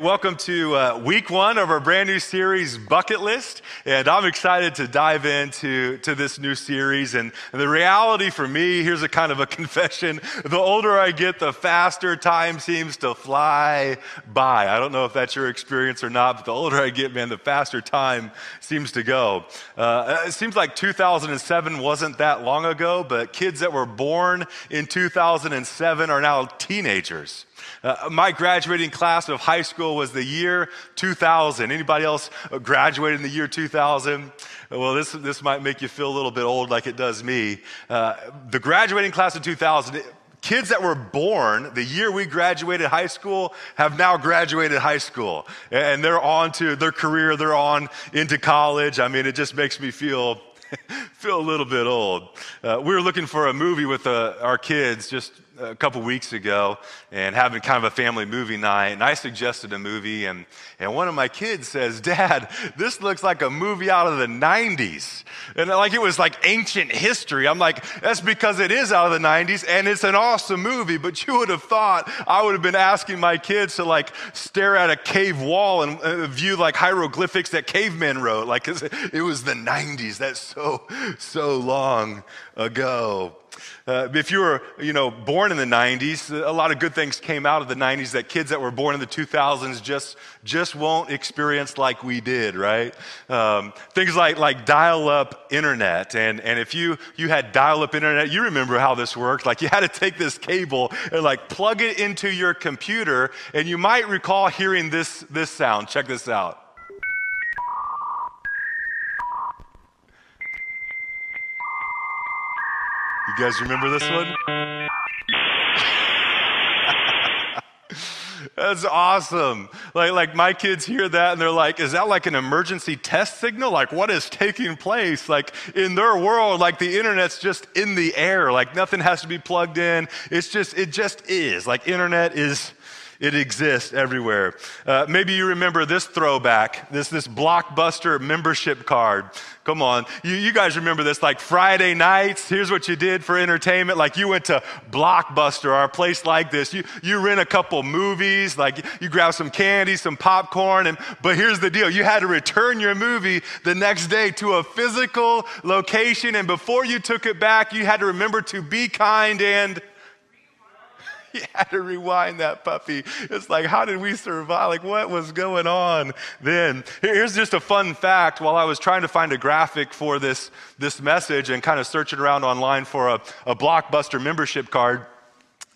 Welcome to uh, week one of our brand new series, Bucket List. And I'm excited to dive into to this new series. And, the reality for me, here's a kind of a confession. The older I get, the faster time seems to fly by. I don't know if that's your experience or not, but the older I get, man, the faster time seems to go. Uh, it seems like 2007 wasn't that long ago, but kids that were born in 2007 are now teenagers. Uh, my graduating class of high school was the year 2000. Anybody else graduated in the year 2000? Well, this, this might make you feel a little bit old like it does me. Uh, the graduating class of 2000, kids that were born the year we graduated high school have now graduated high school and they're on to their career they're on into college i mean it just makes me feel feel a little bit old uh, we were looking for a movie with uh, our kids just a couple weeks ago and having kind of a family movie night, and I suggested a movie, and, and one of my kids says, Dad, this looks like a movie out of the 90s. And like it was like ancient history. I'm like, that's because it is out of the 90s, and it's an awesome movie, but you would have thought I would have been asking my kids to like stare at a cave wall and uh, view like hieroglyphics that cavemen wrote. Like it was the 90s. That's so, so long ago. Uh, if you were, you know, born in the 90s, a lot of good things came out of the 90s that kids that were born in the 2000s just, just won't experience like we did, right? Um, things like, like dial-up internet. And, and if you, you had dial-up internet, you remember how this worked. Like you had to take this cable and like plug it into your computer. And you might recall hearing this, this sound. Check this out. You guys remember this one? That's awesome. Like, like my kids hear that and they're like, is that like an emergency test signal? Like, what is taking place? Like, in their world, like the internet's just in the air. Like, nothing has to be plugged in. It's just, it just is. Like, internet is it exists everywhere. Uh, maybe you remember this throwback, this, this blockbuster membership card. Come on. You, you guys remember this like Friday nights. Here's what you did for entertainment. Like you went to Blockbuster or a place like this. You, you rent a couple movies, like you grab some candy, some popcorn. And, but here's the deal you had to return your movie the next day to a physical location. And before you took it back, you had to remember to be kind and he had to rewind that puppy. It's like, how did we survive? Like, what was going on then? Here's just a fun fact. While I was trying to find a graphic for this, this message and kind of searching around online for a, a Blockbuster membership card,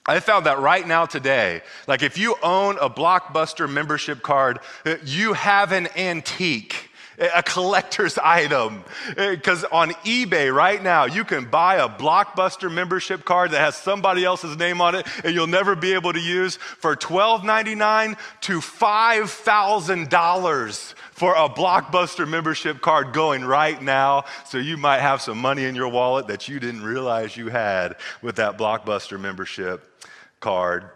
I found that right now today, like if you own a Blockbuster membership card, you have an antique a collector's item. Eh, because on eBay right now, you can buy a Blockbuster membership card that has somebody else's name on it and you'll never be able to use for $12.99 to $5,000 for a Blockbuster membership card going right now. So you might have some money in your wallet that you didn't realize you had with that Blockbuster membership card.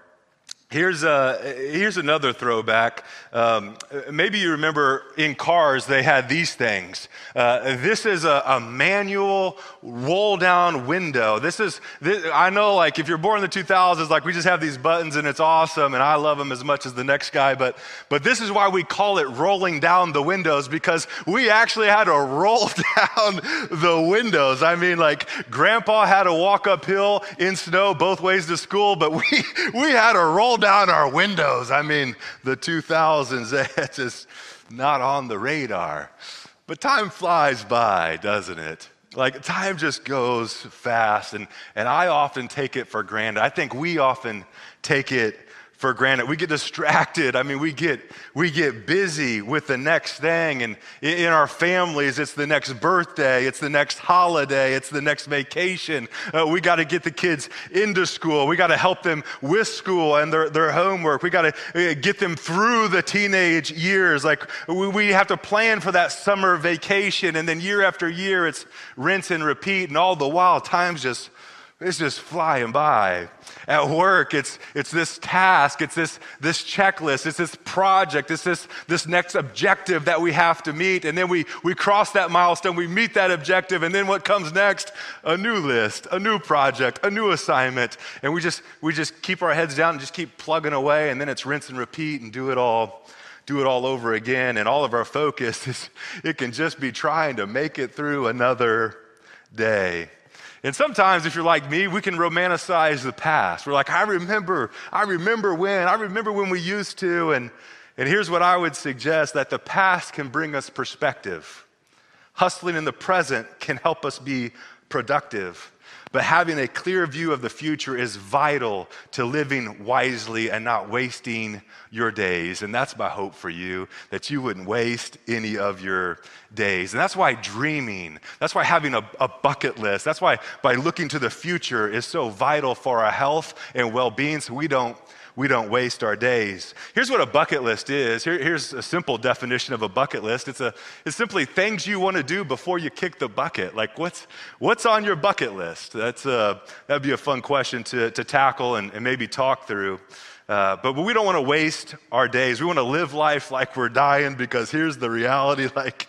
Here's, a, here's another throwback. Um, maybe you remember in cars they had these things. Uh, this is a, a, manual roll down window. This is, this, I know like if you're born in the 2000s, like we just have these buttons and it's awesome and I love them as much as the next guy. But, but this is why we call it rolling down the windows because we actually had to roll down the windows. I mean like grandpa had to walk uphill in snow both ways to school, but we, we had to roll down our windows. I mean, the 2000s, that's just not on the radar. But time flies by, doesn't it? Like time just goes fast, and, and I often take it for granted. I think we often take it for granted. We get distracted. I mean, we get, we get busy with the next thing. And in our families, it's the next birthday, it's the next holiday, it's the next vacation. Uh, we got to get the kids into school. We got to help them with school and their, their homework. We got to uh, get them through the teenage years. Like, we, we have to plan for that summer vacation. And then year after year, it's rinse and repeat. And all the while, time's just it's just flying by. At work, it's, it's this task, it's this, this checklist, it's this project, it's this, this next objective that we have to meet. And then we, we cross that milestone, we meet that objective, and then what comes next? A new list, a new project, a new assignment. And we just, we just keep our heads down and just keep plugging away, and then it's rinse and repeat and do it all do it all over again. And all of our focus is, it can just be trying to make it through another day. And sometimes, if you're like me, we can romanticize the past. We're like, I remember, I remember when, I remember when we used to. And, and here's what I would suggest that the past can bring us perspective. Hustling in the present can help us be productive. But having a clear view of the future is vital to living wisely and not wasting your days. And that's my hope for you, that you wouldn't waste any of your days. And that's why dreaming, that's why having a, a bucket list, that's why by looking to the future is so vital for our health and well being so we don't we don't waste our days. Here's what a bucket list is. Here, here's a simple definition of a bucket list. It's, a, it's simply things you want to do before you kick the bucket. Like what's, what's on your bucket list? That's a, that'd be a fun question to, to tackle and, and maybe talk through. Uh, but we don't want to waste our days. We want to live life like we're dying because here's the reality: like,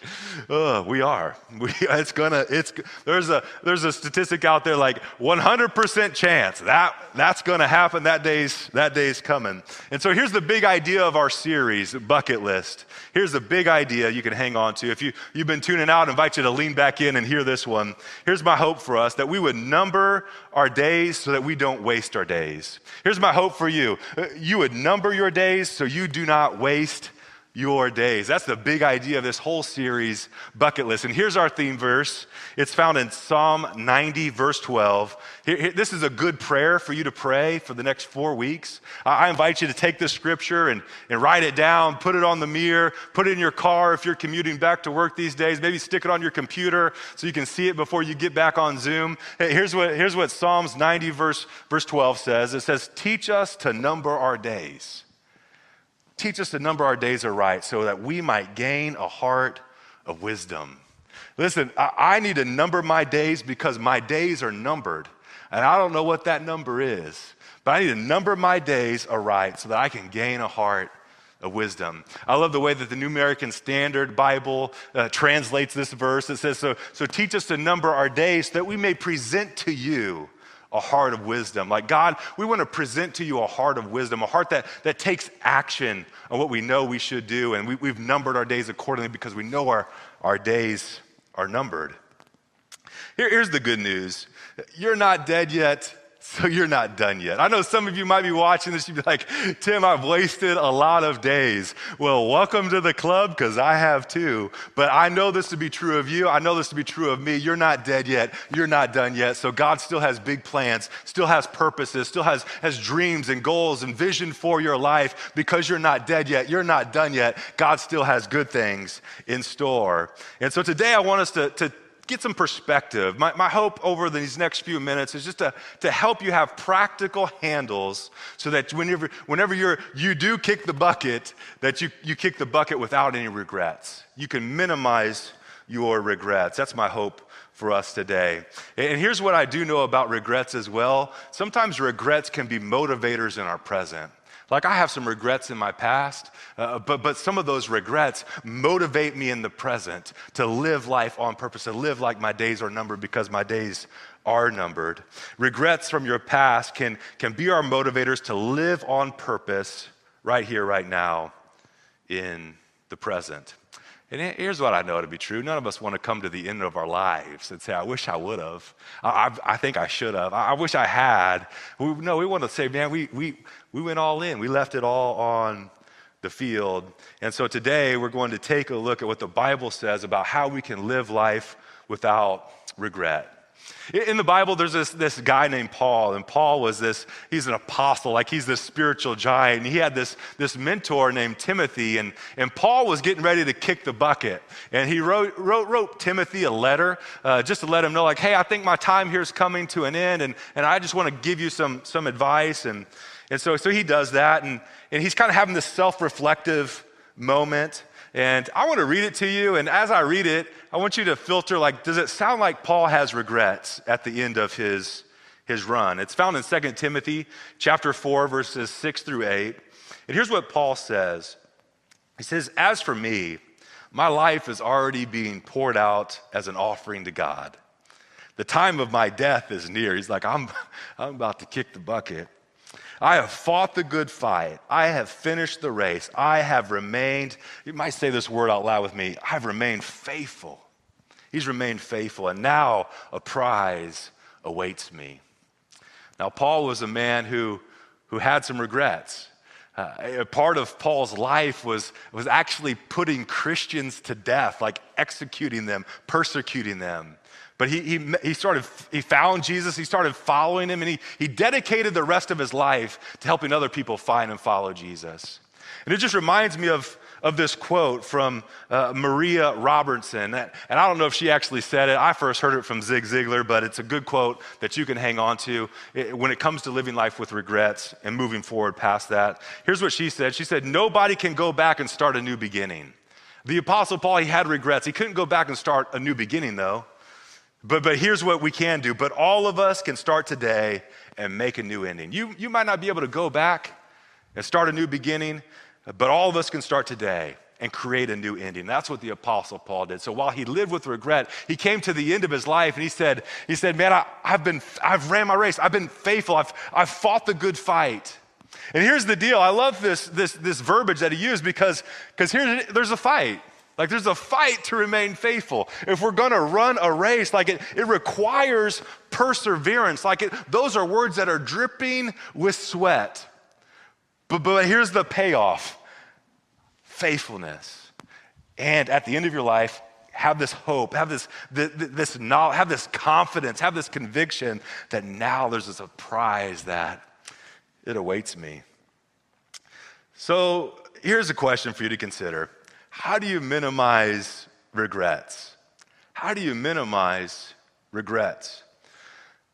uh, we are. We, it's gonna. It's there's a there's a statistic out there like 100% chance that that's gonna happen. That day's that day's coming. And so here's the big idea of our series, bucket list. Here's the big idea you can hang on to. If you you've been tuning out, I invite you to lean back in and hear this one. Here's my hope for us that we would number our days so that we don't waste our days. Here's my hope for you you would number your days so you do not waste your days. That's the big idea of this whole series, Bucket List. And here's our theme verse. It's found in Psalm 90, verse 12. Here, here, this is a good prayer for you to pray for the next four weeks. I, I invite you to take this scripture and, and write it down, put it on the mirror, put it in your car if you're commuting back to work these days. Maybe stick it on your computer so you can see it before you get back on Zoom. Hey, here's, what, here's what Psalms 90, verse, verse 12 says it says, Teach us to number our days Teach us to number our days aright so that we might gain a heart of wisdom. Listen, I, need to number my days because my days are numbered. And I don't know what that number is, but I need to number my days aright so that I can gain a heart of wisdom. I love the way that the New American Standard Bible uh, translates this verse. It says, so, so teach us to number our days so that we may present to you a heart of wisdom. Like, God, we want to present to you a heart of wisdom, a heart that, that takes action on what we know we should do. And we, have numbered our days accordingly because we know our, our days are numbered. Here, here's the good news you're not dead yet, so you're not done yet. I know some of you might be watching this, you'd be like, Tim, I've wasted a lot of days. Well, welcome to the club, because I have too. But I know this to be true of you. I know this to be true of me. You're not dead yet. You're not done yet. So God still has big plans, still has purposes, still has, has dreams and goals and vision for your life. Because you're not dead yet, you're not done yet. God still has good things in store. And so today I want us to, to get some perspective. My, my hope over these next few minutes is just to, to help you have practical handles so that whenever, whenever you're, you do kick the bucket, that you, you kick the bucket without any regrets. You can minimize your regrets. That's my hope for us today. And here's what I do know about regrets as well. Sometimes regrets can be motivators in our present. Like, I have some regrets in my past, uh, but, but some of those regrets motivate me in the present to live life on purpose, to live like my days are numbered because my days are numbered. Regrets from your past can, can be our motivators to live on purpose right here, right now, in the present. And here's what I know to be true. None of us want to come to the end of our lives and say, I wish I would have. I, I, think I should have. I, I wish I had. We, no, we want to say, man, we, we, we went all in. We left it all on the field. And so today we're going to take a look at what the Bible says about how we can live life without regret. In the Bible, there's this, this guy named Paul, and Paul was this, he's an apostle, like he's this spiritual giant. And he had this, this mentor named Timothy, and, and Paul was getting ready to kick the bucket. And he wrote, wrote, wrote Timothy a letter uh, just to let him know, like, hey, I think my time here is coming to an end, and, and I just want to give you some, some advice. And, and so, so he does that, and, and he's kind of having this self reflective moment. And I want to read it to you. And as I read it, I want you to filter like, does it sound like Paul has regrets at the end of his, his run? It's found in 2 Timothy chapter 4, verses 6 through 8. And here's what Paul says He says, As for me, my life is already being poured out as an offering to God. The time of my death is near. He's like, I'm, I'm about to kick the bucket. I have fought the good fight. I have finished the race. I have remained, you might say this word out loud with me I've remained faithful. He's remained faithful, and now a prize awaits me. Now, Paul was a man who, who had some regrets. Uh, a part of Paul's life was, was actually putting Christians to death, like executing them, persecuting them. But he, he, he started, he found Jesus, he started following him, and he, he dedicated the rest of his life to helping other people find and follow Jesus. And it just reminds me of, of this quote from uh, Maria Robertson. And I don't know if she actually said it. I first heard it from Zig Ziglar, but it's a good quote that you can hang on to when it comes to living life with regrets and moving forward past that. Here's what she said She said, Nobody can go back and start a new beginning. The Apostle Paul, he had regrets. He couldn't go back and start a new beginning, though. But, but here's what we can do. But all of us can start today and make a new ending. You, you might not be able to go back and start a new beginning, but all of us can start today and create a new ending. That's what the apostle Paul did. So while he lived with regret, he came to the end of his life and he said, he said, man, I, have been, I've ran my race. I've been faithful. I've, I've fought the good fight. And here's the deal. I love this, this, this verbiage that he used because, because here, there's a fight. Like there's a fight to remain faithful. If we're gonna run a race, like it, it requires perseverance. Like it, those are words that are dripping with sweat. But, but here's the payoff faithfulness. And at the end of your life, have this hope, have this, this, this knowledge, have this confidence, have this conviction that now there's a surprise that it awaits me. So here's a question for you to consider How do you minimize regrets? How do you minimize regrets?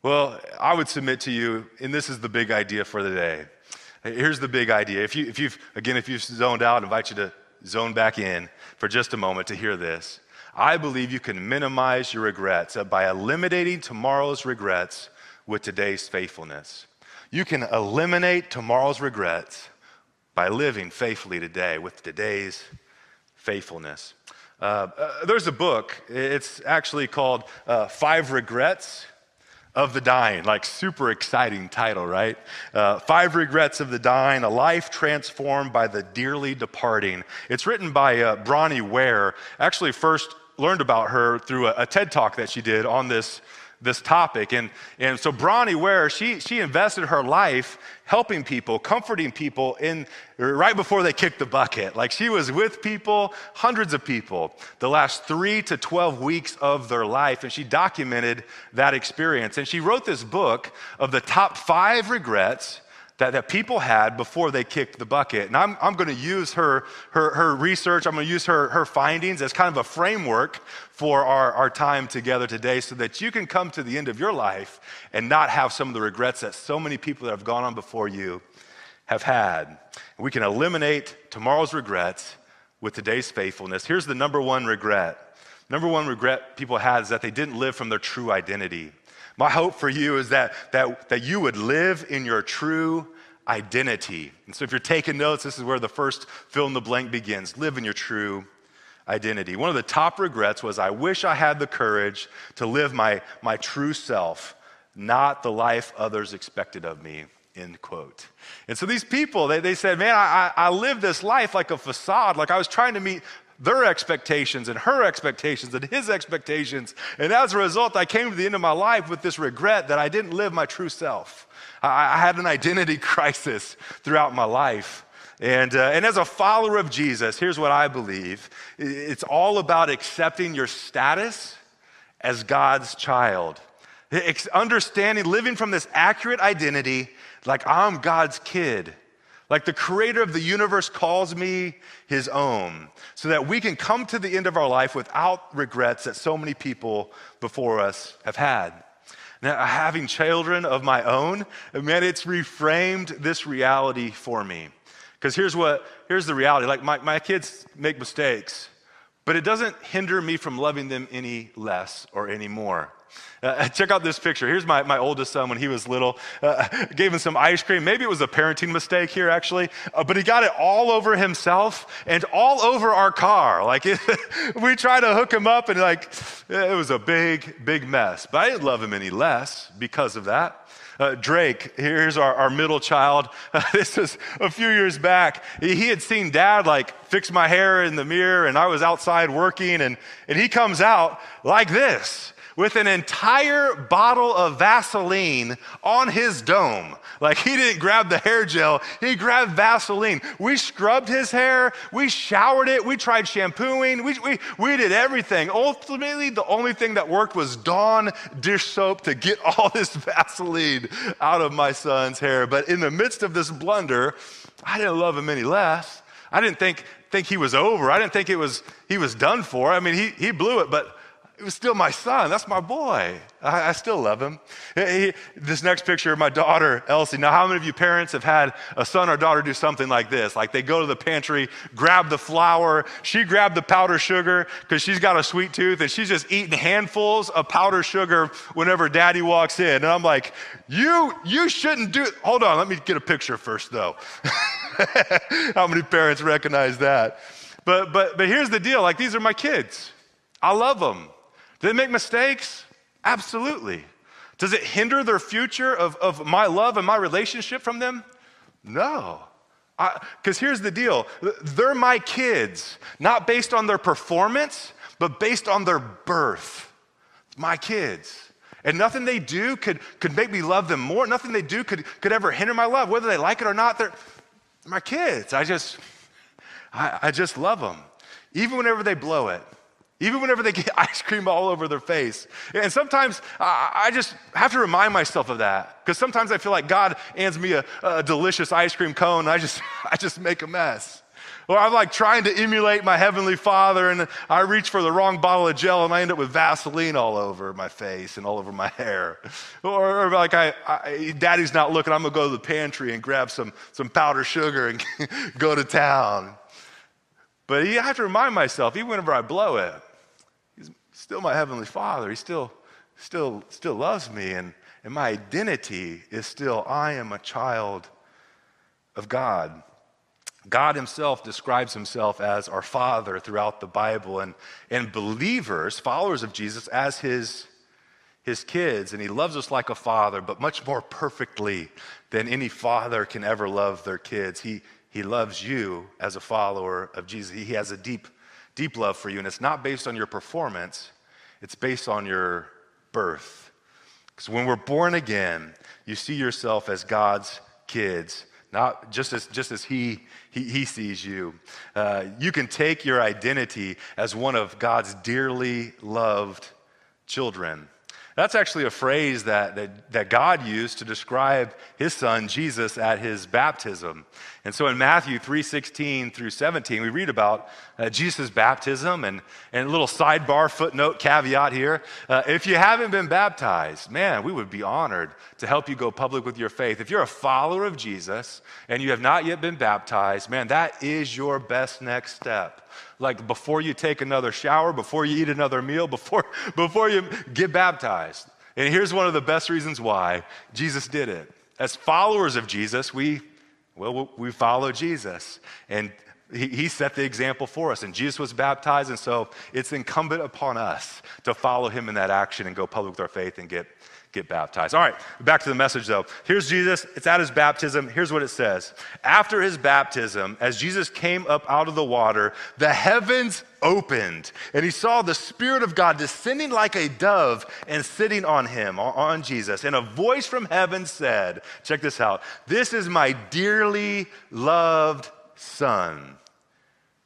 Well, I would submit to you, and this is the big idea for the day. Here's the big idea. If, you, if you've, again, if you've zoned out, I invite you to zone back in for just a moment to hear this. I believe you can minimize your regrets by eliminating tomorrow's regrets with today's faithfulness. You can eliminate tomorrow's regrets by living faithfully today with today's faithfulness. Uh, uh, there's a book, it's actually called uh, Five Regrets of the Dying, like super exciting title, right? Uh, Five Regrets of the Dying, a life transformed by the dearly departing. It's written by uh, Bronnie Ware. Actually, first learned about her through a, a TED talk that she did on this this topic. And, and so Bronnie Ware, she, she invested her life helping people, comforting people in right before they kicked the bucket. Like she was with people, hundreds of people, the last three to 12 weeks of their life. And she documented that experience. And she wrote this book of the top five regrets that, that people had before they kicked the bucket. And I'm, I'm going to use her, her, her research, I'm going to use her, her findings as kind of a framework for our, our time together today so that you can come to the end of your life and not have some of the regrets that so many people that have gone on before you have had. We can eliminate tomorrow's regrets with today's faithfulness. Here's the number one regret. Number one regret people had is that they didn't live from their true identity. My hope for you is that, that, that you would live in your true identity. And so if you're taking notes, this is where the first fill in the blank begins. Live in your true identity. One of the top regrets was I wish I had the courage to live my, my true self, not the life others expected of me. End quote. And so these people, they, they said, Man, I, I lived this life like a facade, like I was trying to meet their expectations and her expectations and his expectations. And as a result, I came to the end of my life with this regret that I didn't live my true self. I, I had an identity crisis throughout my life. And, uh, and as a follower of Jesus, here's what I believe it's all about accepting your status as God's child. Understanding, living from this accurate identity, like I'm God's kid. Like the creator of the universe calls me his own, so that we can come to the end of our life without regrets that so many people before us have had. Now, having children of my own, man, it's reframed this reality for me. Because here's what, here's the reality. Like my, my kids make mistakes, but it doesn't hinder me from loving them any less or any more. Uh, check out this picture. Here's my, my oldest son when he was little. Uh, gave him some ice cream. Maybe it was a parenting mistake here, actually, uh, but he got it all over himself and all over our car. Like, it, we tried to hook him up, and like, it was a big, big mess. But I didn't love him any less because of that. Uh, Drake, here's our, our middle child. Uh, this was a few years back. He, he, had seen dad like fix my hair in the mirror, and I was outside working, and, and he comes out like this with an entire bottle of Vaseline on his dome. Like he didn't grab the hair gel, he grabbed Vaseline. We scrubbed his hair, we showered it, we tried shampooing, we, we, we did everything. Ultimately, the only thing that worked was Dawn dish soap to get all this Vaseline out of my son's hair. But in the midst of this blunder, I didn't love him any less. I didn't think, think he was over. I didn't think it was, he was done for. I mean, he, he blew it, but it was still my son. That's my boy. I, I still love him. He, this next picture, of my daughter, Elsie. Now, how many of you parents have had a son or daughter do something like this? Like they go to the pantry, grab the flour. She grabbed the powdered sugar because she's got a sweet tooth and she's just eating handfuls of powdered sugar whenever daddy walks in. And I'm like, you, you shouldn't do, hold on, let me get a picture first though. how many parents recognize that? But, but, but here's the deal like, these are my kids. I love them. Do they make mistakes? Absolutely. Does it hinder their future of, of my love and my relationship from them? No. Because here's the deal they're my kids, not based on their performance, but based on their birth. My kids. And nothing they do could, could make me love them more. Nothing they do could, could ever hinder my love, whether they like it or not. They're, my kids. I just, I, I just love them. Even whenever they blow it, even whenever they get ice cream all over their face. And sometimes I just have to remind myself of that because sometimes I feel like God hands me a, a, delicious ice cream cone and I just, I just make a mess. Or I'm like trying to emulate my Heavenly Father and I reach for the wrong bottle of gel and I end up with Vaseline all over my face and all over my hair. Or, or like I, I, daddy's not looking, I'm gonna go to the pantry and grab some, some powdered sugar and go to town. But I have to remind myself, even whenever I blow it, still my heavenly father. He still, still, still loves me. And, and my identity is still, I am a child of God. God himself describes himself as our father throughout the Bible, and, and believers, followers of Jesus, as his, his kids. And he loves us like a father, but much more perfectly than any father can ever love their kids. He, he loves you as a follower of Jesus. He has a deep, deep love for you, and it's not based on your performance, it's based on your birth. Because when we're born again, you see yourself as God's kids, not just as, just as he, he, he sees you. Uh, you can take your identity as one of God's dearly loved children. That's actually a phrase that, that, that, God used to describe his son Jesus at his baptism. And so in Matthew 3:16 through 17, we read about uh, Jesus' baptism and, and a little sidebar footnote caveat here. Uh, if you haven't been baptized, man, we would be honored to help you go public with your faith. If you're a follower of Jesus and you have not yet been baptized, man, that is your best next step like before you take another shower, before you eat another meal, before, before you get baptized. And here's one of the best reasons why Jesus did it. As followers of Jesus, we, well, we follow Jesus. And he, he set the example for us. And Jesus was baptized, and so it's incumbent upon us to follow him in that action and go public with our faith and get get baptized. All right, back to the message though. Here's Jesus. It's at his baptism. Here's what it says After his baptism, as Jesus came up out of the water, the heavens opened, and he saw the Spirit of God descending like a dove and sitting on him, on Jesus. And a voice from heaven said, Check this out. This is my dearly loved Son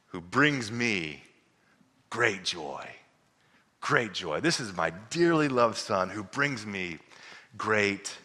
who brings me great joy great joy. This is my dearly loved son who brings me great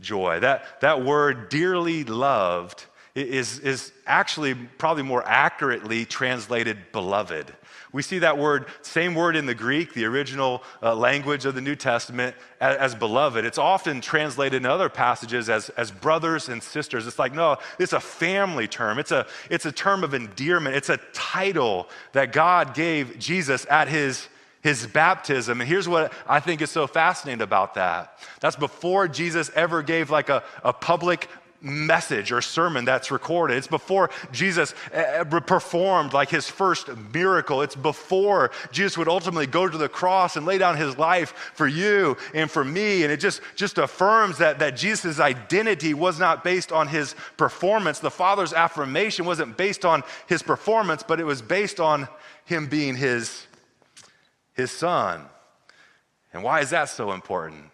joy. That, that word, dearly loved, is, is actually probably more accurately translated beloved. We see that word, same word in the Greek, the original uh, language of the New Testament, as, as, beloved. It's often translated in other passages as, as brothers and sisters. It's like, no, it's a family term. It's a, it's a term of endearment. It's a title that God gave Jesus at his his baptism. And here's what I think is so fascinating about that that's before Jesus ever gave like a, a public message or sermon that's recorded. It's before Jesus performed like his first miracle. It's before Jesus would ultimately go to the cross and lay down his life for you and for me. And it just, just affirms that, that Jesus' identity was not based on his performance. The Father's affirmation wasn't based on his performance, but it was based on him being his, his son. And why is that so important?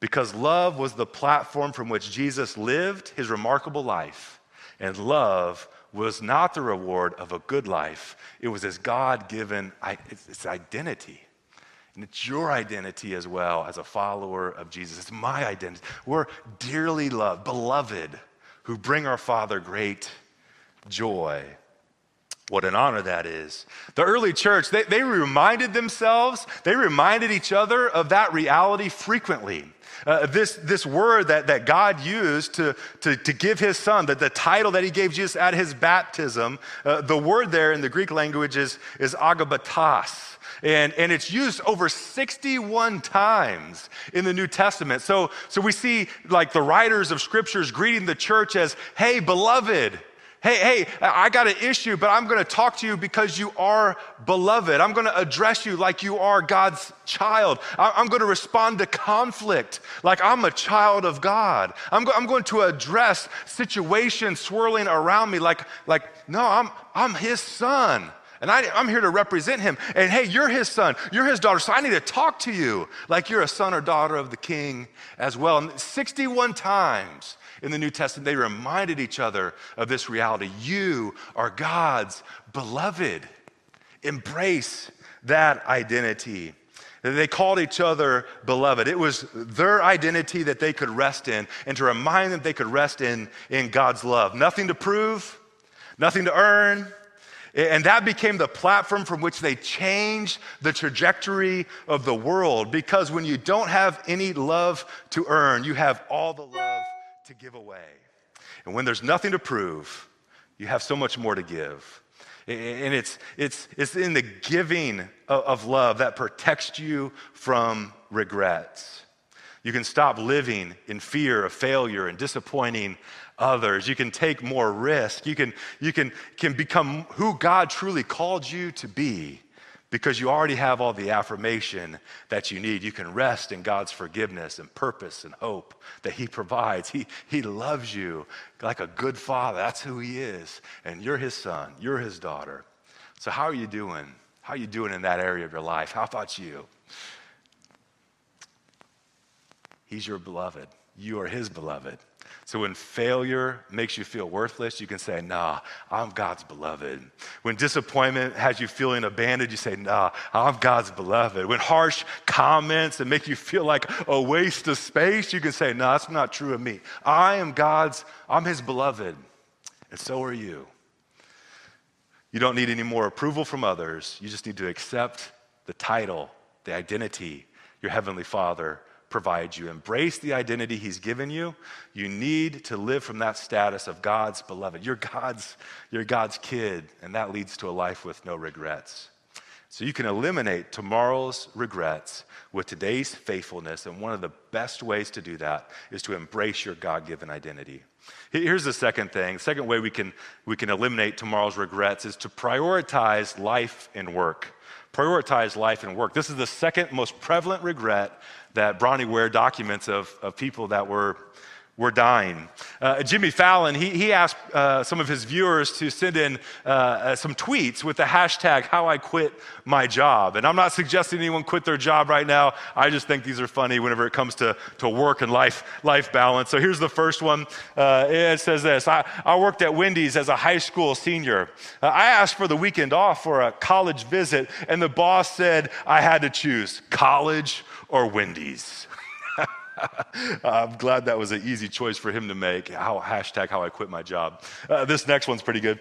Because love was the platform from which Jesus lived his remarkable life. And love was not the reward of a good life, it was his God given it's identity. And it's your identity as well as a follower of Jesus. It's my identity. We're dearly loved, beloved, who bring our Father great joy. What an honor that is. The early church, they, they reminded themselves, they reminded each other of that reality frequently. Uh, this, this word that, that God used to, to, to give his son, that the title that he gave Jesus at his baptism, uh, the word there in the Greek language is, is agapetos. And, and it's used over 61 times in the New Testament. So, so we see like the writers of scriptures greeting the church as, hey, beloved, Hey, hey, I got an issue, but I'm going to talk to you because you are beloved. I'm going to address you like you are God's child. I'm going to respond to conflict like I'm a child of God. I'm, go- I'm going to address situations swirling around me like, like no, I'm, I'm his son. And I, am here to represent him. And hey, you're his son, you're his daughter, so I need to talk to you like you're a son or daughter of the king as well. And 61 times in the New Testament, they reminded each other of this reality. You are God's beloved. Embrace that identity. They called each other beloved. It was their identity that they could rest in and to remind them they could rest in, in God's love. Nothing to prove, nothing to earn. And that became the platform from which they changed the trajectory of the world because when you don't have any love to earn, you have all the love to give away. And when there's nothing to prove, you have so much more to give. And it's, it's, it's in the giving of, love that protects you from regrets. You can stop living in fear of failure and disappointing others. You can take more risk. You can, you can, can become who God truly called you to be because you already have all the affirmation that you need. You can rest in God's forgiveness and purpose and hope that He provides. He, he loves you like a good father. That's who He is. And you're His son, you're His daughter. So, how are you doing? How are you doing in that area of your life? How about you? He's your beloved. You are His beloved. So when failure makes you feel worthless, you can say, Nah, I'm God's beloved. When disappointment has you feeling abandoned, you say, Nah, I'm God's beloved. When harsh comments that make you feel like a waste of space, you can say, Nah, that's not true of me. I am God's, I'm His beloved. And so are you. You don't need any more approval from others. You just need to accept the title, the identity your Heavenly Father provides you. Embrace the identity He's given you. You need to live from that status of God's beloved. You're God's, you're God's kid, and that leads to a life with no regrets. So you can eliminate tomorrow's regrets with today's faithfulness, and one of the best ways to do that is to embrace your God given identity. Here's the second thing. second way we can, we can eliminate tomorrow's regrets is to prioritize life and work. Prioritize life and work. This is the second most prevalent regret that Bronnie Ware documents of, of people that were, were dying. Uh, Jimmy Fallon, he, he asked uh, some of his viewers to send in uh, uh, some tweets with the hashtag, how I quit my job. And I'm not suggesting anyone quit their job right now. I just think these are funny whenever it comes to, to work and life, life balance. So here's the first one. Uh, it says this I, I worked at Wendy's as a high school senior. Uh, I asked for the weekend off for a college visit, and the boss said I had to choose college or Wendy's. I'm glad that was an easy choice for him to make. How, hashtag how I quit my job. Uh, this next one's pretty good.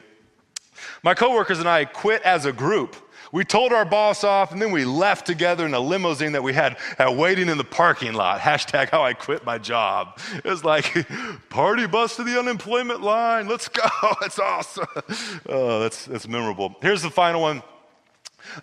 My coworkers and I quit as a group. We told our boss off and then we left together in a limousine that we had waiting in the parking lot. Hashtag how I quit my job. It was like, party bus to the unemployment line. Let's go. It's awesome. Oh, that's, that's memorable. Here's the final one.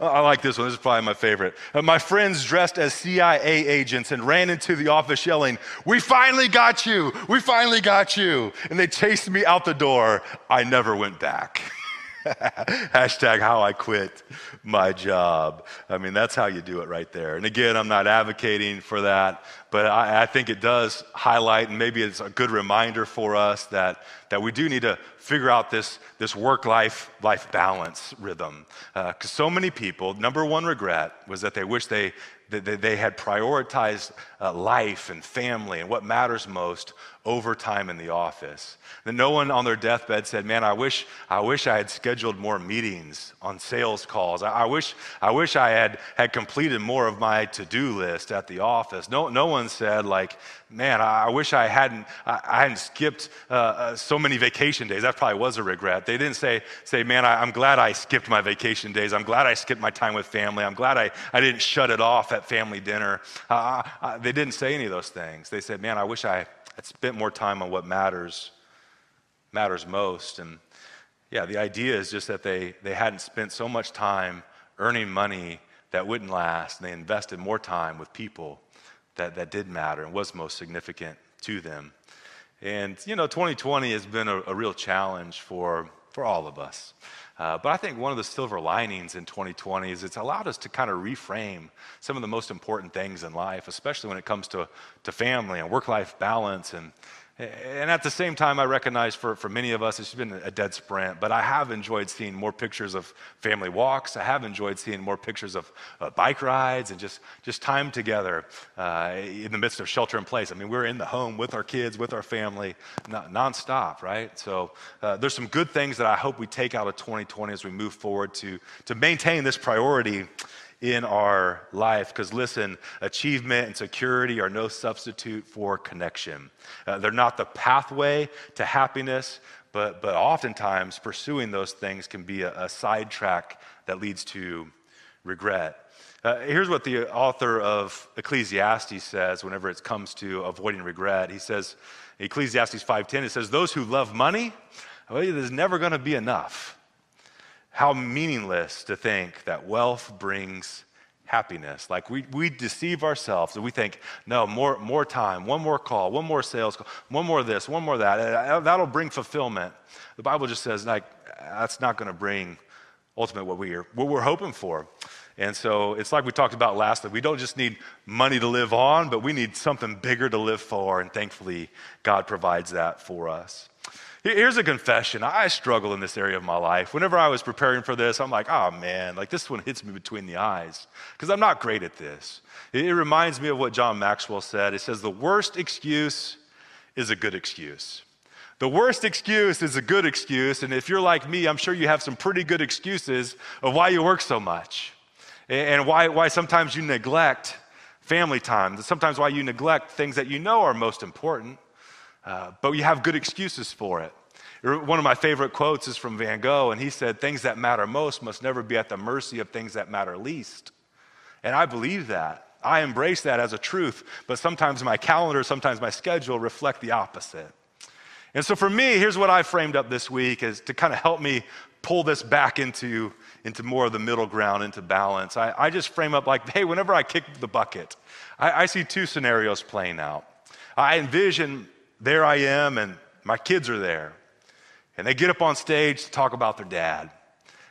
I like this one. This is probably my favorite. Uh, my friends dressed as CIA agents and ran into the office yelling, We finally got you! We finally got you! And they chased me out the door. I never went back. Hashtag how I quit my job. I mean, that's how you do it right there. And again, I'm not advocating for that, but I, I think it does highlight, and maybe it's a good reminder for us that, that we do need to figure out this, this work life life balance rhythm. Because uh, so many people, number one regret was that they wish they, they, they had prioritized uh, life and family and what matters most over time in the office. That no one on their deathbed said, Man, I wish, I wish I had scheduled more meetings on sales calls. I, I wish, I wish I had, had completed more of my to do list at the office. No, no one said, like, Man, I, wish I hadn't, I, hadn't skipped uh, uh, so many vacation days. That probably was a regret. They didn't say, say Man, I, I'm glad I skipped my vacation days. I'm glad I skipped my time with family. I'm glad I, I didn't shut it off at family dinner. Uh, uh they didn't say any of those things. They said, Man, I wish I had spent more time on what matters, matters most. And yeah, the idea is just that they, they hadn't spent so much time earning money that wouldn't last, and they invested more time with people that, that did matter and was most significant to them. And, you know, 2020 has been a, a real challenge for, for all of us. Uh, but I think one of the silver linings in 2020 is it's allowed us to kind of reframe some of the most important things in life, especially when it comes to, to family and work life balance and, and at the same time, I recognize for, for many of us, it's been a dead sprint, but I have enjoyed seeing more pictures of family walks. I have enjoyed seeing more pictures of uh, bike rides and just, just time together uh, in the midst of shelter in place. I mean, we're in the home with our kids, with our family, non- nonstop, right? So uh, there's some good things that I hope we take out of 2020 as we move forward to, to maintain this priority in our life. Because listen, achievement and security are no substitute for connection. Uh, they're not the pathway to happiness, but, but oftentimes pursuing those things can be a, a sidetrack that leads to regret. Uh, here's what the author of Ecclesiastes says whenever it comes to avoiding regret. He says, Ecclesiastes 5:10, it says, "Those who love money, well, there's never going to be enough. How meaningless to think that wealth brings happiness. Like we, we deceive ourselves and we think, no, more, more time, one more call, one more sales call, one more this, one more that. Uh, that'll bring fulfillment. The Bible just says, like, that's not going to bring ultimately what, we are, what we're hoping for. And so it's like we talked about last week. We don't just need money to live on, but we need something bigger to live for. And thankfully, God provides that for us. Here's a confession. I struggle in this area of my life. Whenever I was preparing for this, I'm like, oh man, like this one hits me between the eyes because I'm not great at this. It reminds me of what John Maxwell said. It says, the worst excuse is a good excuse. The worst excuse is a good excuse. And if you're like me, I'm sure you have some pretty good excuses of why you work so much and why, why sometimes you neglect family time, and sometimes why you neglect things that you know are most important. Uh, but you have good excuses for it. One of my favorite quotes is from Van Gogh, and he said, Things that matter most must never be at the mercy of things that matter least. And I believe that. I embrace that as a truth, but sometimes my calendar, sometimes my schedule reflect the opposite. And so for me, here's what I framed up this week is to kind of help me pull this back into, into more of the middle ground, into balance. I, I just frame up like, hey, whenever I kick the bucket, I, I see two scenarios playing out. I envision there I am, and my kids are there. And they get up on stage to talk about their dad.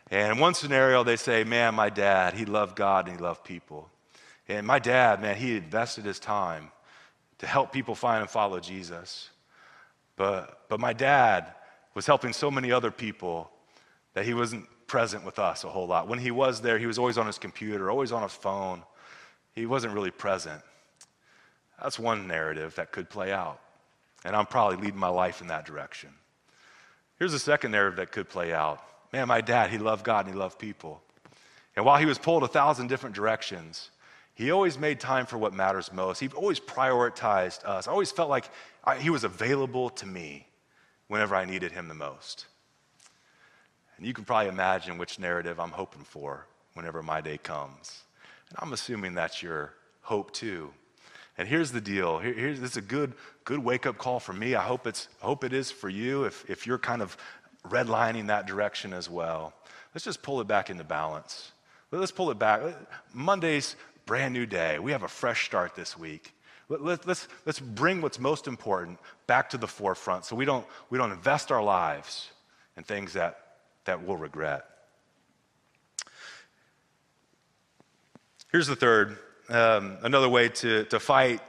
And in one scenario, they say, Man, my dad, he loved God and he loved people. And my dad, man, he invested his time to help people find and follow Jesus. But, but my dad was helping so many other people that he wasn't present with us a whole lot. When he was there, he was always on his computer, always on his phone. He wasn't really present. That's one narrative that could play out. And I'm probably leading my life in that direction. Here's a second narrative that could play out. Man, my dad, he loved God and he loved people. And while he was pulled a thousand different directions, he always made time for what matters most. He always prioritized us. I always felt like I, he was available to me whenever I needed him the most. And you can probably imagine which narrative I'm hoping for whenever my day comes. And I'm assuming that's your hope too. And here's the deal. Here, here's this is a good, good wake up call for me. I hope it's hope it is for you if, if you're kind of redlining that direction as well. Let's just pull it back into balance. Let's pull it back. Monday's brand new day. We have a fresh start this week. Let, let's, let's bring what's most important back to the forefront so we don't, we don't invest our lives in things that, that we'll regret. Here's the third um, another way to, to fight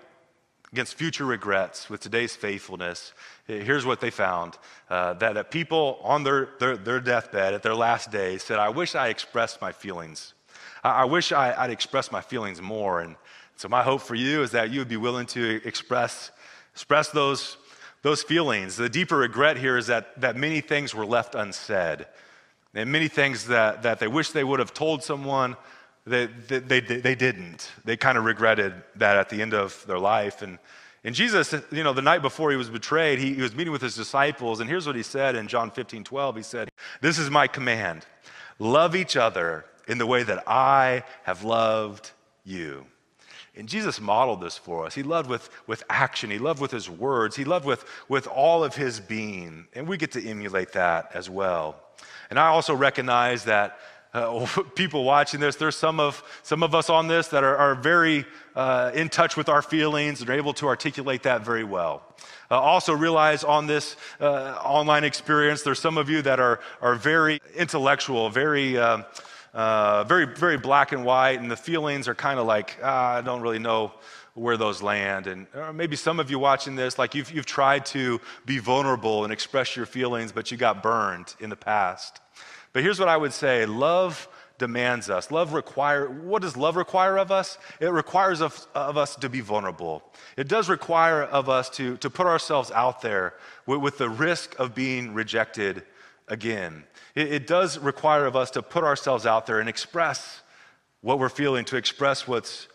against future regrets with today's faithfulness. Here's what they found uh, that, that people on their, their, their, deathbed at their last day said, I wish I expressed my feelings. I, I wish I, I'd expressed my feelings more. And so, my hope for you is that you would be willing to express, express those, those feelings. The deeper regret here is that, that many things were left unsaid, and many things that, that they wish they would have told someone. They, they, they, didn't. They kind of regretted that at the end of their life. And, and Jesus, you know, the night before he was betrayed, he, he was meeting with his disciples. And here's what he said in John 15 12. He said, This is my command love each other in the way that I have loved you. And Jesus modeled this for us. He loved with, with action, he loved with his words, he loved with, with all of his being. And we get to emulate that as well. And I also recognize that uh, people watching this, there's some of, some of us on this that are, are very uh, in touch with our feelings and are able to articulate that very well. Uh, also, realize on this uh, online experience, there's some of you that are, are very intellectual, very. Um, uh, very, very black and white, and the feelings are kind of like, ah, I don't really know where those land. And maybe some of you watching this, like you've, you've tried to be vulnerable and express your feelings, but you got burned in the past. But here's what I would say love demands us. Love require what does love require of us? It requires of, of us to be vulnerable. It does require of us to, to put ourselves out there with, with the risk of being rejected again. It, it does require of us to put ourselves out there and express what we're feeling, to express what's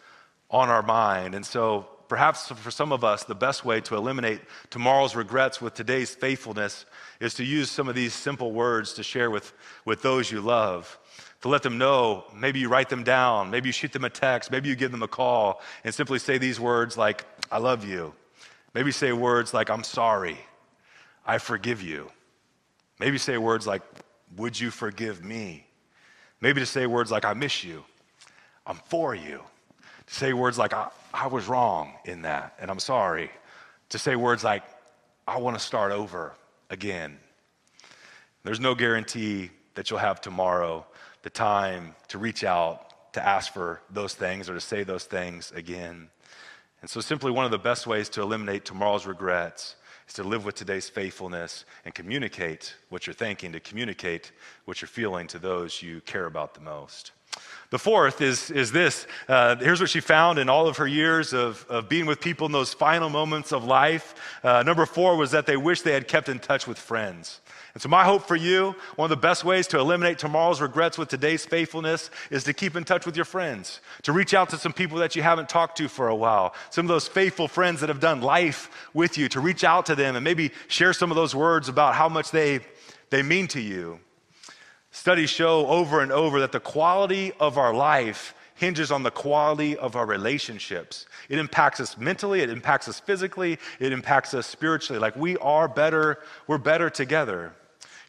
on our mind. And so, perhaps for some of us, the best way to eliminate tomorrow's regrets with today's faithfulness is to use some of these simple words to share with, with those you love. To let them know, maybe you write them down, maybe you shoot them a text, maybe you give them a call, and simply say these words like, I love you. Maybe say words like, I'm sorry, I forgive you. Maybe say words like, would you forgive me? Maybe to say words like, I miss you, I'm for you. To say words like, I, I was wrong in that, and I'm sorry. To say words like, I want to start over again. There's no guarantee that you'll have tomorrow the time to reach out, to ask for those things, or to say those things again. And so, simply one of the best ways to eliminate tomorrow's regrets is to live with today's faithfulness and communicate what you're thinking, to communicate what you're feeling to those you care about the most. The fourth is, is this. Uh, here's what she found in all of her years of, of being with people in those final moments of life. Uh, number four was that they wish they had kept in touch with friends. And so, my hope for you, one of the best ways to eliminate tomorrow's regrets with today's faithfulness is to keep in touch with your friends, to reach out to some people that you haven't talked to for a while, some of those faithful friends that have done life with you, to reach out to them and maybe share some of those words about how much they, they mean to you. Studies show over and over that the quality of our life hinges on the quality of our relationships. It impacts us mentally, it impacts us physically, it impacts us spiritually. Like we are better, we're better together.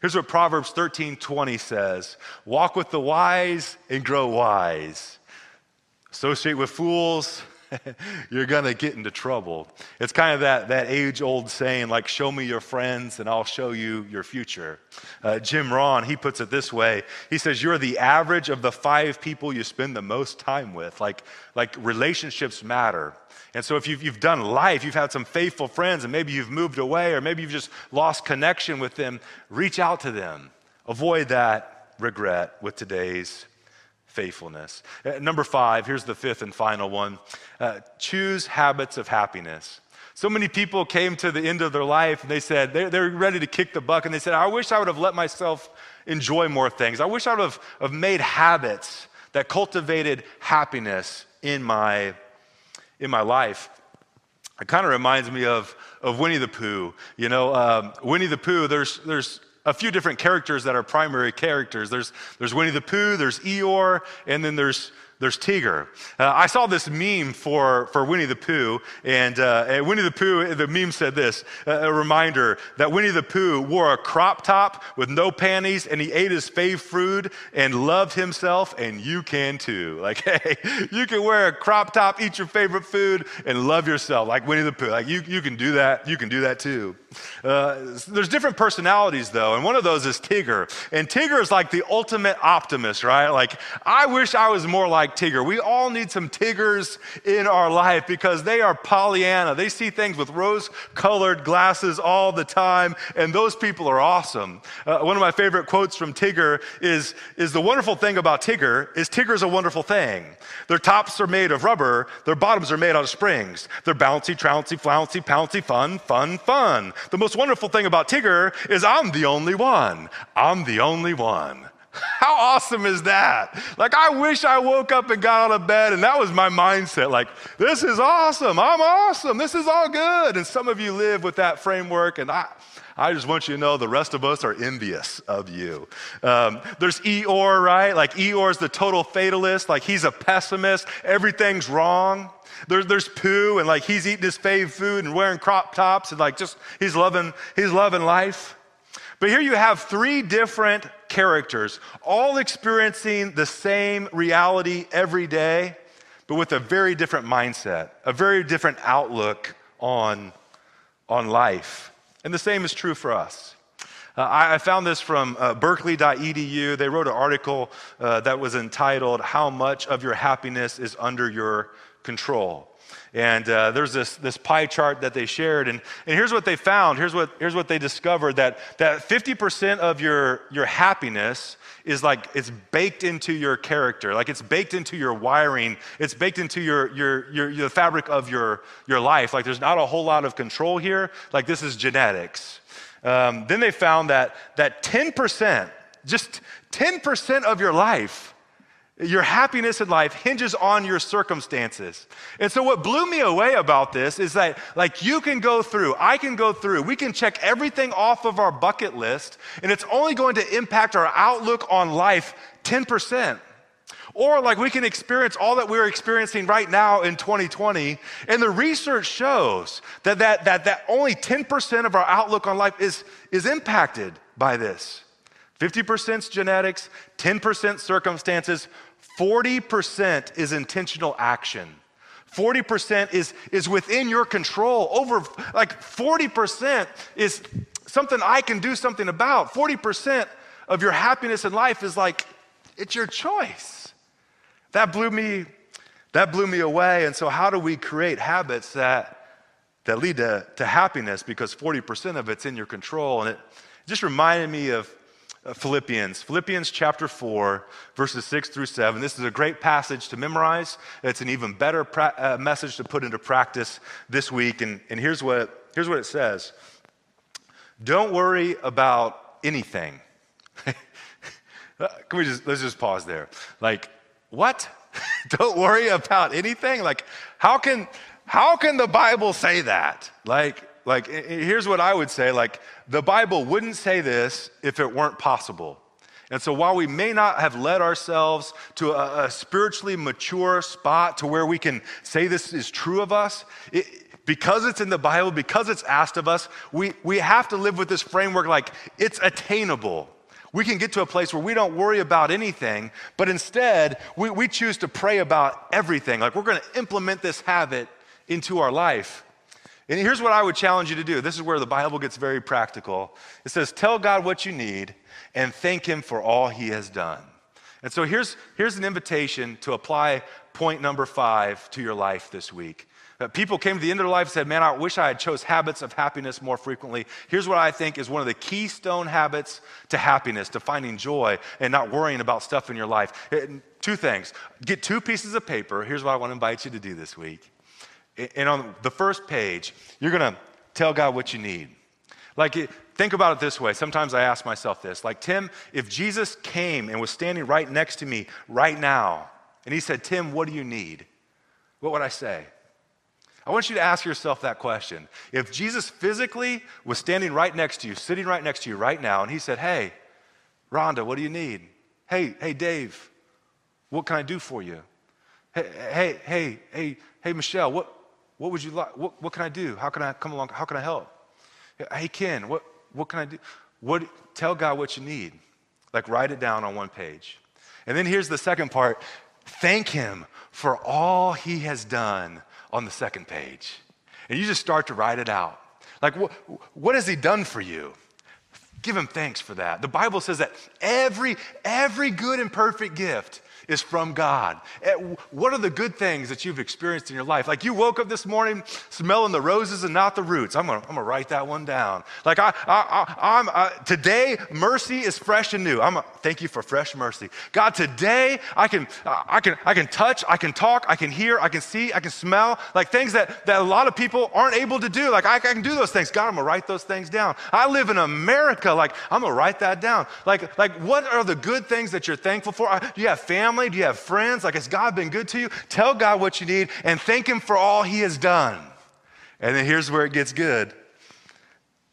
Here's what Proverbs 13 20 says Walk with the wise and grow wise. Associate with fools, you're going to get into trouble. It's kind of that, that age old saying, like, show me your friends and I'll show you your future. Uh, Jim Rohn, he puts it this way He says, You're the average of the five people you spend the most time with. Like, like relationships matter. And so, if you've, you've done life, you've had some faithful friends, and maybe you've moved away, or maybe you've just lost connection with them, reach out to them. Avoid that regret with today's faithfulness. Uh, number five, here's the fifth and final one uh, choose habits of happiness. So many people came to the end of their life and they said, they're, they're ready to kick the buck, and they said, I wish I would have let myself enjoy more things. I wish I would have, have made habits that cultivated happiness in my in my life. It kind of reminds me of, of Winnie the Pooh. You know, um, Winnie the Pooh, there's, there's a few different characters that are primary characters. There's, there's Winnie the Pooh, there's Eeyore, and then there's, there's Tigger. Uh, I saw this meme for, for Winnie the Pooh, and, uh, Winnie the Pooh, the meme said this uh, a reminder that Winnie the Pooh wore a crop top with no panties, and he ate his fave food and loved himself, and you can too. Like, hey, you can wear a crop top, eat your favorite food, and love yourself, like Winnie the Pooh. Like, you, you can do that. You can do that too. Uh, there's different personalities, though, and one of those is Tigger. And Tigger is like the ultimate optimist, right? Like, I wish I was more like Tigger. We all need some Tiggers in our life because they are Pollyanna. They see things with rose colored glasses all the time, and those people are awesome. Uh, one of my favorite quotes from Tigger is, is the wonderful thing about Tigger is Tigger's a wonderful thing. Their tops are made of rubber, their bottoms are made out of springs. They're bouncy, trouncy, flouncy, pouncy, fun, fun, fun. The most wonderful thing about Tigger is I'm the only one. I'm the only one. How awesome is that? Like, I wish I woke up and got out of bed and that was my mindset. Like, this is awesome. I'm awesome. This is all good. And some of you live with that framework, and I, I just want you to know the rest of us are envious of you. Um, there's Eeyore, right? Like, Eeyore's the total fatalist. Like, he's a pessimist. Everything's wrong. There, there's Pooh, and like he's eating his fave food and wearing crop tops, and like just he's loving, he's loving life. But here you have three different characters, all experiencing the same reality every day, but with a very different mindset, a very different outlook on, on life. And the same is true for us. Uh, I, found this from uh, berkeley.edu. They wrote an article uh, that was entitled, How Much of Your Happiness is Under Your Control. And uh, there's this, this pie chart that they shared. And, and here's what they found. Here's what, here's what they discovered that, that 50% of your, your happiness is like it's baked into your character, like it's baked into your wiring, it's baked into your, your, your, your fabric of your, your life. Like there's not a whole lot of control here. Like this is genetics. Um, then they found that, that 10%, just 10% of your life your happiness in life hinges on your circumstances. And so what blew me away about this is that like you can go through, I can go through, we can check everything off of our bucket list and it's only going to impact our outlook on life 10%. Or like we can experience all that we're experiencing right now in 2020 and the research shows that that that, that only 10% of our outlook on life is is impacted by this. 50% genetics, 10% circumstances, 40% is intentional action. 40% is, is within your control. Over like 40% is something I can do something about. 40% of your happiness in life is like, it's your choice. That blew me, that blew me away. And so how do we create habits that, that lead to, to happiness? Because 40% of it's in your control. And it just reminded me of Philippians, Philippians chapter 4, verses 6 through 7. This is a great passage to memorize. It's an even better pra- uh, message to put into practice this week. And, and here's, what, here's what it says Don't worry about anything. Uh, can we just, let's just pause there. Like, what? Don't worry about anything? Like, how can, how can the Bible say that? Like, like, here's what I would say like, the Bible wouldn't say this if it weren't possible. And so, while we may not have led ourselves to a, a spiritually mature spot to where we can say this is true of us, it, because it's in the Bible, because it's asked of us, we, we have to live with this framework like it's attainable. We can get to a place where we don't worry about anything, but instead we, we choose to pray about everything. Like we're going to implement this habit into our life. And here's what I would challenge you to do. This is where the Bible gets very practical. It says, Tell God what you need and thank Him for all He has done. And so here's, here's an invitation to apply point number five to your life this week. Uh, people came to the end of their life and said, Man, I wish I had chose habits of happiness more frequently. Here's what I think is one of the keystone habits to happiness, to finding joy and not worrying about stuff in your life. It, uh, two things. Get two pieces of paper. Here's what I want to invite you to do this week. And on the first page, you're going to tell God what you need. Like, think about it this way. Sometimes I ask myself this like, Tim, if Jesus came and was standing right next to me right now, and he said, Tim, what do you need? What would I say? I want you to ask yourself that question. If Jesus physically was standing right next to you, sitting right next to you right now, and he said, Hey, Rhonda, what do you need? Hey, hey, Dave, what can I do for you? Hey, hey, hey, hey, hey Michelle, what, what would you like? What, what can I do? How can I come along? How can I help? Hey, Ken, what, what can I do? What, tell God what you need. Like, write it down on one page. And then here's the second part thank Him for all He has done on the second page. And you just start to write it out. Like, what, what has He done for you? Give Him thanks for that. The Bible says that every, every good and perfect gift is from God. Eh, what are the good things that you've experienced in your life? Like you woke up this morning smelling the roses and not the roots. I'm gonna, I'm gonna write that one down. Like I, I, am uh, today, mercy is fresh and new. I'm a, thank you for fresh mercy. God, today I can, uh, I can, I can touch, I can talk, I can hear, I can see, I can smell. Like things that, that a lot of people aren't able to do. Like I, I can do those things. God, I'm gonna write those things down. I live in America. Like I'm gonna write that down. Like, like what are the good things that you're thankful for? You have family? Family? Do you have friends? Like, has God been good to you? Tell God what you need and thank Him for all He has done. And then here's where it gets good.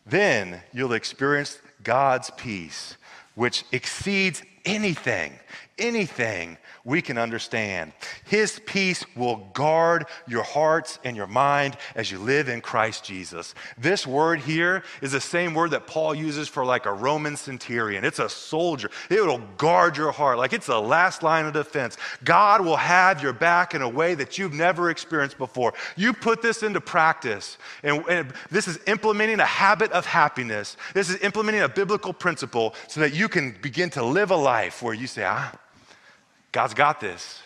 Then you'll experience God's peace, which exceeds anything, anything we can understand. His peace will guard your hearts and your mind as you live in Christ Jesus. This word here is the same word that Paul uses for like a Roman centurion. It's a soldier. It will guard your heart like it's the last line of defense. God will have your back in a way that you've never experienced before. You put this into practice, and, and this is implementing a habit of happiness. This is implementing a biblical principle so that you can begin to live a life where you say, ah, God's got this.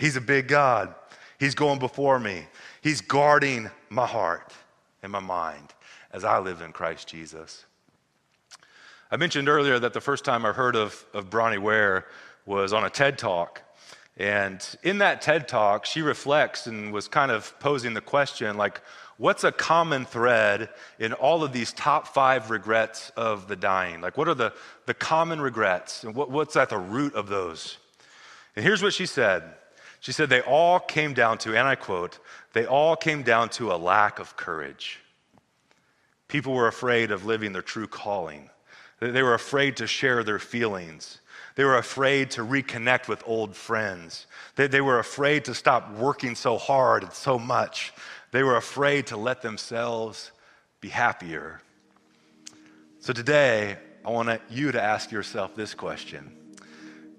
He's a big God. He's going before me. He's guarding my heart and my mind as I live in Christ Jesus. I mentioned earlier that the first time I heard of, of Bronnie Ware was on a TED Talk. And in that TED Talk, she reflects and was kind of posing the question like, what's a common thread in all of these top five regrets of the dying? Like, what are the, the common regrets? And what, what's at the root of those? And here's what she said She said, They all came down to, and I quote, they all came down to a lack of courage. People were afraid of living their true calling, they were afraid to share their feelings. They were afraid to reconnect with old friends. They, they were afraid to stop working so hard and so much. They were afraid to let themselves be happier. So today, I want you to ask yourself this question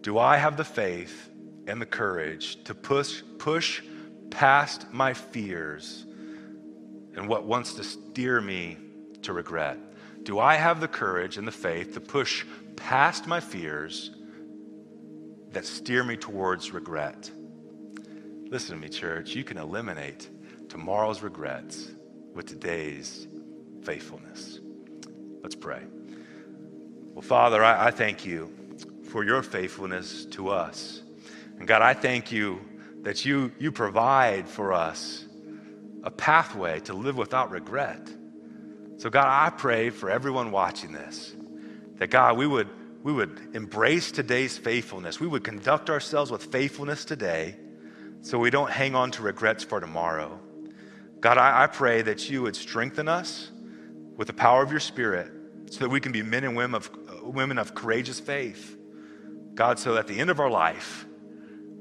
do I have the faith and the courage to push, push past my fears and what wants to steer me to regret? Do I have the courage and the faith to push past my fears that steer me towards regret? Listen to me, church. You can eliminate tomorrow's regrets with today's faithfulness. Let's pray. Well, Father, I, I thank you for your faithfulness to us. And God, I thank you that you, you provide for us a pathway to live without regret. So, God, I pray for everyone watching this that, God, we would, we would embrace today's faithfulness. We would conduct ourselves with faithfulness today so we don't hang on to regrets for tomorrow. God, I, I pray that you would strengthen us with the power of your Spirit so that we can be men and women of, women of courageous faith. God, so at the end of our life,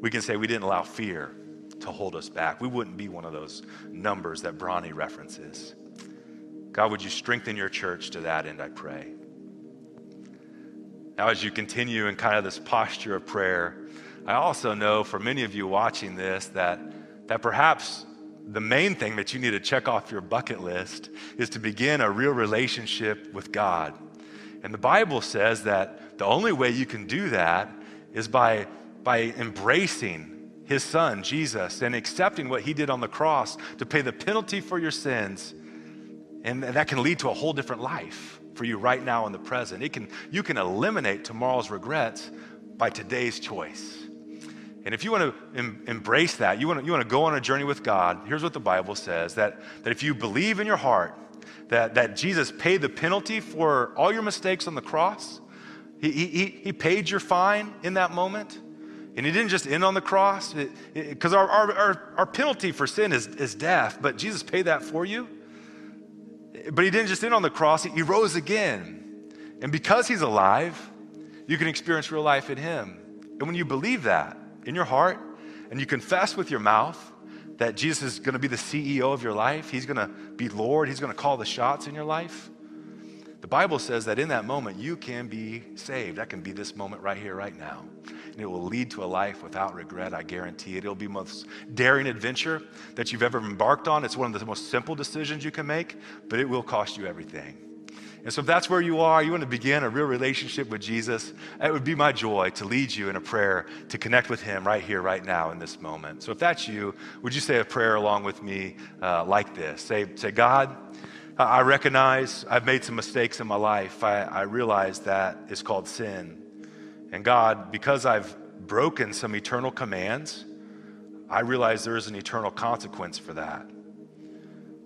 we can say we didn't allow fear to hold us back. We wouldn't be one of those numbers that Bronnie references. God, would you strengthen your church to that end, I pray. Now, as you continue in kind of this posture of prayer, I also know for many of you watching this that, that perhaps the main thing that you need to check off your bucket list is to begin a real relationship with God. And the Bible says that the only way you can do that is by, by embracing his son, Jesus, and accepting what he did on the cross to pay the penalty for your sins. And that can lead to a whole different life for you right now in the present. It can, you can eliminate tomorrow's regrets by today's choice. And if you want to em- embrace that, you want to, you want to go on a journey with God, here's what the Bible says that, that if you believe in your heart that, that Jesus paid the penalty for all your mistakes on the cross. He, he, he paid your fine in that moment. And he didn't just end on the cross, because our, our, our, our, penalty for sin is, is death, but Jesus paid that for you. But he didn't just end on the cross, he rose again. And because he's alive, you can experience real life in him. And when you believe that in your heart, and you confess with your mouth that Jesus is going to be the CEO of your life, He's going to be Lord, He's going to call the shots in your life, the Bible says that in that moment you can be saved. That can be this moment right here, right now. And it will lead to a life without regret, I guarantee it. It'll be the most daring adventure that you've ever embarked on. It's one of the most simple decisions you can make, but it will cost you everything. And so, if that's where you are, you want to begin a real relationship with Jesus, it would be my joy to lead you in a prayer to connect with Him right here, right now, in this moment. So, if that's you, would you say a prayer along with me uh, like this? Say, say, God, I recognize I've made some mistakes in my life. I, I realize that is called sin. And God, because I've broken some eternal commands, I realize there is an eternal consequence for that.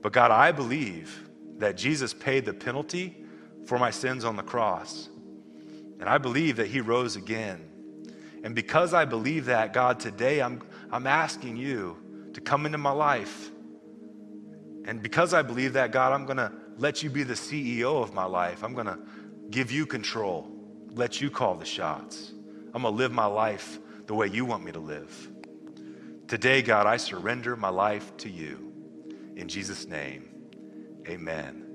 But God, I believe that Jesus paid the penalty for my sins on the cross. And I believe that he rose again. And because I believe that, God, today I'm, I'm asking you to come into my life. And because I believe that, God, I'm going to let you be the CEO of my life. I'm going to give you control, let you call the shots. I'm going to live my life the way you want me to live. Today, God, I surrender my life to you. In Jesus' name, amen.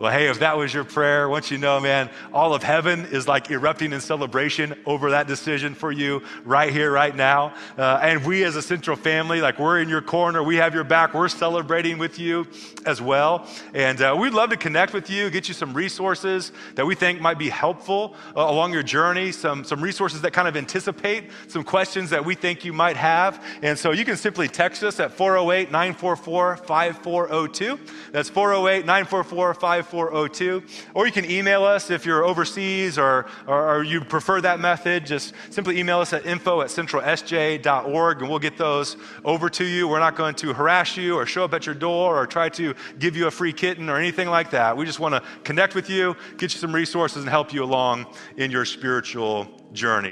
Well, hey, if that was your prayer, once you know, man, all of heaven is like erupting in celebration over that decision for you right here, right now. Uh, and we as a central family, like we're in your corner, we have your back, we're celebrating with you as well. And uh, we'd love to connect with you, get you some resources that we think might be helpful uh, along your journey, some, some resources that kind of anticipate some questions that we think you might have. And so you can simply text us at 408 944 5402. That's 408 944 5402. 5402. Or you can email us if you're overseas or, or, or, you prefer that method. Just simply email us at info at centralsj.org and we'll get those over to you. We're not going to harass you or show up at your door or try to give you a free kitten or anything like that. We just want to connect with you, get you some resources, and help you along in your spiritual journey.